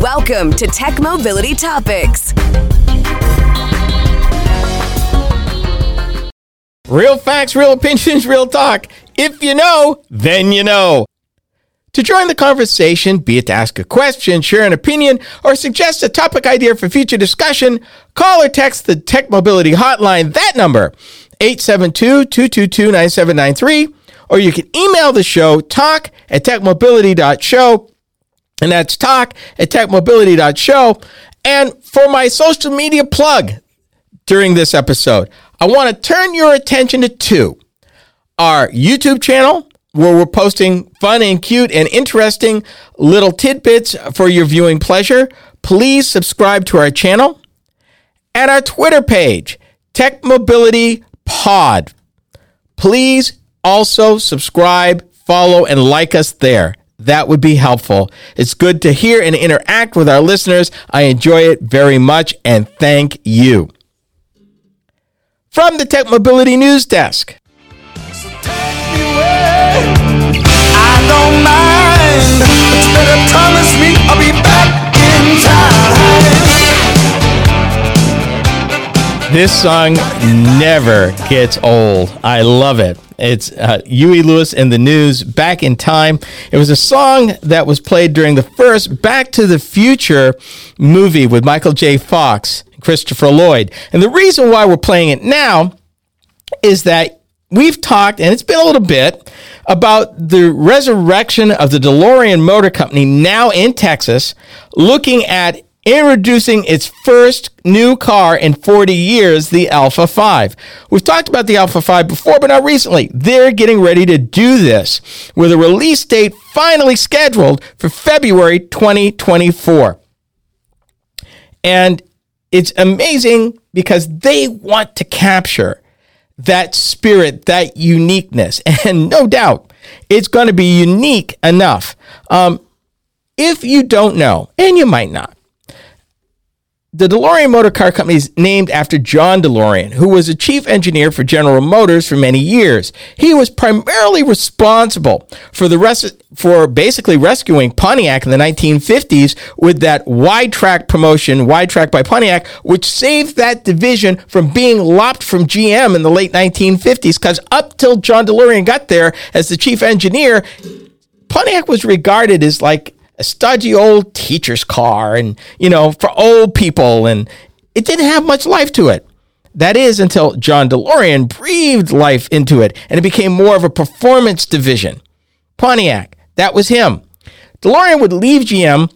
Welcome to Tech Mobility Topics. Real facts, real opinions, real talk. If you know, then you know. To join the conversation, be it to ask a question, share an opinion, or suggest a topic idea for future discussion, call or text the Tech Mobility Hotline. That number, 872-222-9793, or you can email the show, talk at techmobility.show, and that's talk at techmobility.show. And for my social media plug during this episode, I want to turn your attention to two. Our YouTube channel, where we're posting fun and cute and interesting little tidbits for your viewing pleasure. Please subscribe to our channel and our Twitter page, Tech Mobility Pod. Please also subscribe, follow, and like us there. That would be helpful. It's good to hear and interact with our listeners. I enjoy it very much and thank you. From the Tech Mobility News Desk. This song never gets old. I love it. It's uh, Huey Lewis and the News, Back in Time. It was a song that was played during the first Back to the Future movie with Michael J. Fox and Christopher Lloyd. And the reason why we're playing it now is that we've talked, and it's been a little bit, about the resurrection of the DeLorean Motor Company now in Texas, looking at introducing its first new car in 40 years, the Alpha 5. We've talked about the Alpha 5 before, but not recently. They're getting ready to do this with a release date finally scheduled for February 2024. And it's amazing because they want to capture that spirit, that uniqueness. And no doubt it's going to be unique enough. Um, if you don't know, and you might not, the DeLorean Motor Car Company is named after John DeLorean, who was a chief engineer for General Motors for many years. He was primarily responsible for the rest for basically rescuing Pontiac in the 1950s with that wide track promotion, wide track by Pontiac, which saved that division from being lopped from GM in the late 1950s. Because up till John DeLorean got there as the chief engineer, Pontiac was regarded as like a stodgy old teacher's car and, you know, for old people. And it didn't have much life to it. That is until John DeLorean breathed life into it and it became more of a performance division. Pontiac, that was him. DeLorean would leave GM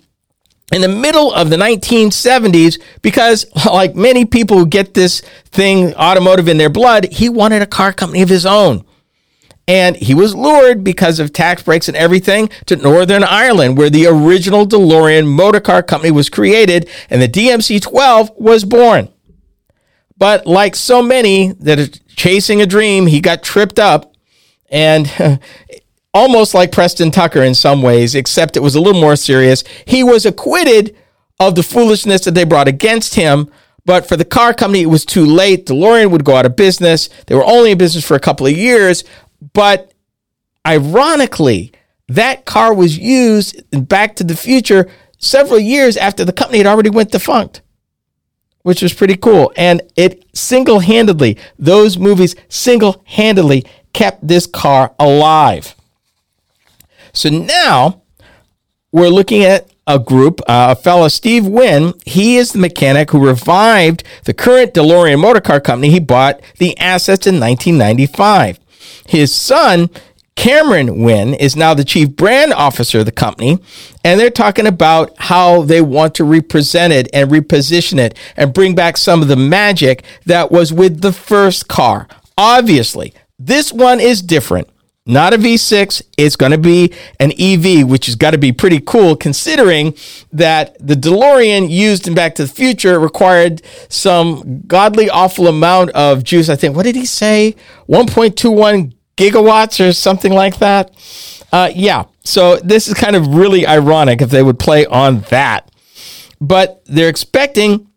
in the middle of the 1970s because, like many people who get this thing automotive in their blood, he wanted a car company of his own. And he was lured because of tax breaks and everything to Northern Ireland, where the original DeLorean motor car company was created and the DMC 12 was born. But like so many that are chasing a dream, he got tripped up and almost like Preston Tucker in some ways, except it was a little more serious. He was acquitted of the foolishness that they brought against him. But for the car company, it was too late. DeLorean would go out of business. They were only in business for a couple of years, but ironically, that car was used in Back to the Future several years after the company had already went defunct, which was pretty cool. And it single-handedly, those movies single-handedly kept this car alive. So now we're looking at a group, uh, a fellow, Steve Wynne. He is the mechanic who revived the current DeLorean motor car company. He bought the assets in 1995. His son, Cameron Wynne, is now the chief brand officer of the company. And they're talking about how they want to represent it and reposition it and bring back some of the magic that was with the first car. Obviously, this one is different. Not a V6, it's going to be an EV, which has got to be pretty cool considering that the DeLorean used in Back to the Future required some godly awful amount of juice. I think, what did he say? 1.21 gigawatts or something like that. Uh, yeah, so this is kind of really ironic if they would play on that. But they're expecting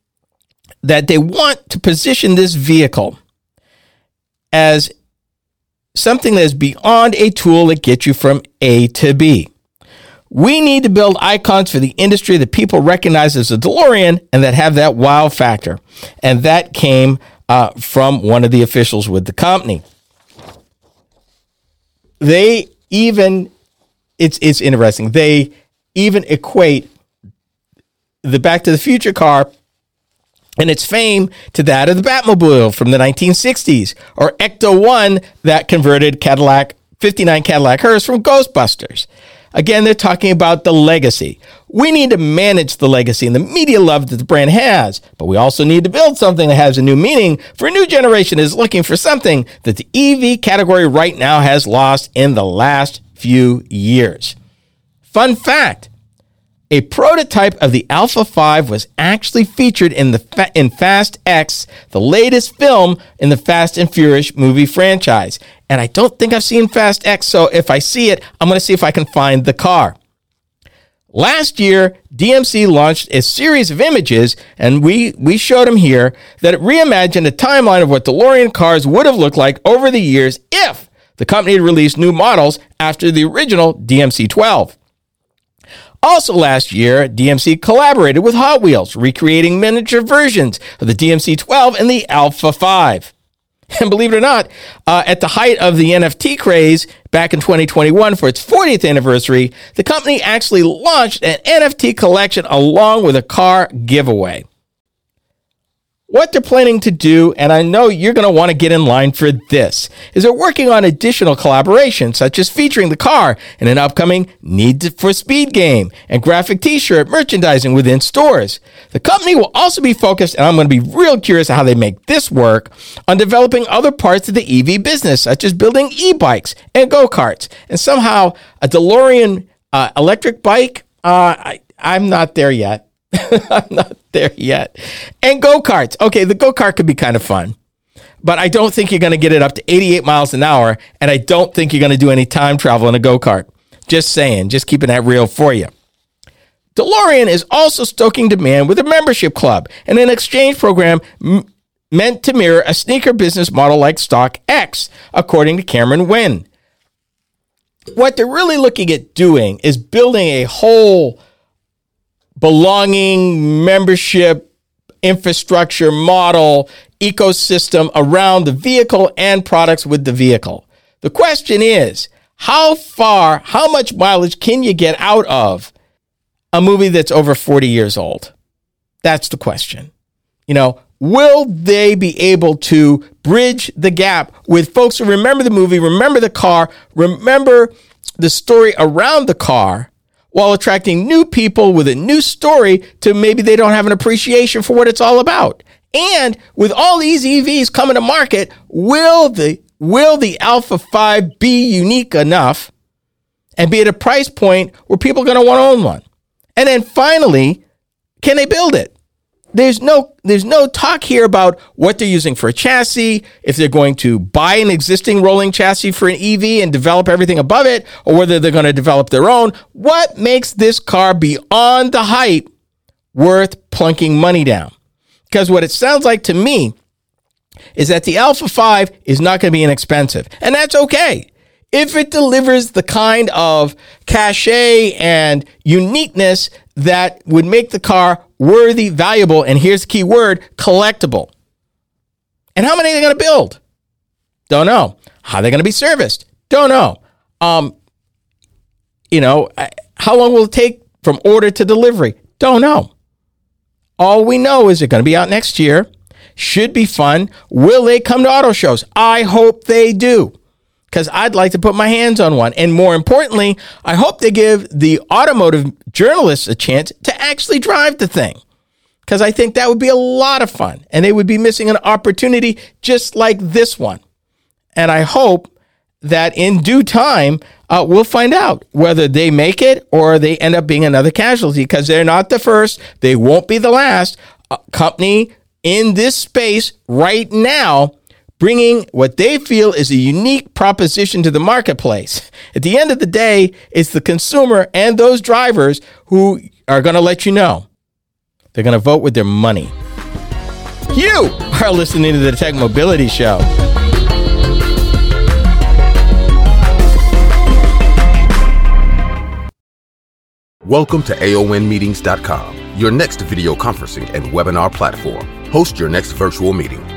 that they want to position this vehicle as something that is beyond a tool that gets you from A to B. We need to build icons for the industry that people recognize as a DeLorean and that have that wow factor. And that came uh, from one of the officials with the company. They even, it's, it's interesting, they even equate the Back to the Future car and its fame to that of the Batmobile from the 1960s, or Ecto 1 that converted Cadillac 59 Cadillac Hearse from Ghostbusters. Again, they're talking about the legacy. We need to manage the legacy and the media love that the brand has, but we also need to build something that has a new meaning for a new generation is looking for something that the EV category right now has lost in the last few years. Fun fact a prototype of the Alpha 5 was actually featured in the Fa- in Fast X, the latest film in the Fast and Furious movie franchise. And I don't think I've seen Fast X, so if I see it, I'm going to see if I can find the car. Last year, DMC launched a series of images, and we, we showed them here, that it reimagined a timeline of what DeLorean cars would have looked like over the years if the company had released new models after the original DMC 12. Also, last year, DMC collaborated with Hot Wheels, recreating miniature versions of the DMC 12 and the Alpha 5. And believe it or not, uh, at the height of the NFT craze back in 2021 for its 40th anniversary, the company actually launched an NFT collection along with a car giveaway what they're planning to do, and I know you're going to want to get in line for this, is they're working on additional collaborations, such as featuring the car in an upcoming Need for Speed game and graphic t shirt merchandising within stores. The company will also be focused, and I'm going to be real curious how they make this work, on developing other parts of the EV business, such as building e bikes and go karts, and somehow a DeLorean uh, electric bike. Uh, I, I'm not there yet. I'm not there yet. And go karts. Okay, the go kart could be kind of fun, but I don't think you're going to get it up to 88 miles an hour. And I don't think you're going to do any time travel in a go kart. Just saying, just keeping that real for you. DeLorean is also stoking demand with a membership club and an exchange program m- meant to mirror a sneaker business model like Stock X, according to Cameron Wynne. What they're really looking at doing is building a whole belonging, membership, infrastructure, model, ecosystem around the vehicle and products with the vehicle. The question is, how far, how much mileage can you get out of a movie that's over 40 years old? That's the question. You know, will they be able to bridge the gap with folks who remember the movie, remember the car, remember the story around the car, while attracting new people with a new story to maybe they don't have an appreciation for what it's all about. And with all these EVs coming to market, will the will the Alpha 5 be unique enough and be at a price point where people are going to want to own one? And then finally, can they build it? There's no there's no talk here about what they're using for a chassis, if they're going to buy an existing rolling chassis for an EV and develop everything above it, or whether they're going to develop their own. What makes this car beyond the hype worth plunking money down? Because what it sounds like to me is that the Alpha 5 is not going to be inexpensive, and that's okay. If it delivers the kind of cachet and uniqueness that would make the car worthy, valuable, and here's the key word collectible. And how many are they going to build? Don't know. How are they going to be serviced? Don't know. Um, you know, how long will it take from order to delivery? Don't know. All we know is they're going to be out next year. Should be fun. Will they come to auto shows? I hope they do because I'd like to put my hands on one. And more importantly, I hope they give the automotive journalists a chance to actually drive the thing because I think that would be a lot of fun and they would be missing an opportunity just like this one. And I hope that in due time, uh, we'll find out whether they make it or they end up being another casualty because they're not the first, they won't be the last uh, company in this space right now bringing what they feel is a unique proposition to the marketplace. At the end of the day, it's the consumer and those drivers who are going to let you know. They're going to vote with their money. You are listening to the Tech Mobility Show. Welcome to AONmeetings.com, your next video conferencing and webinar platform. Host your next virtual meeting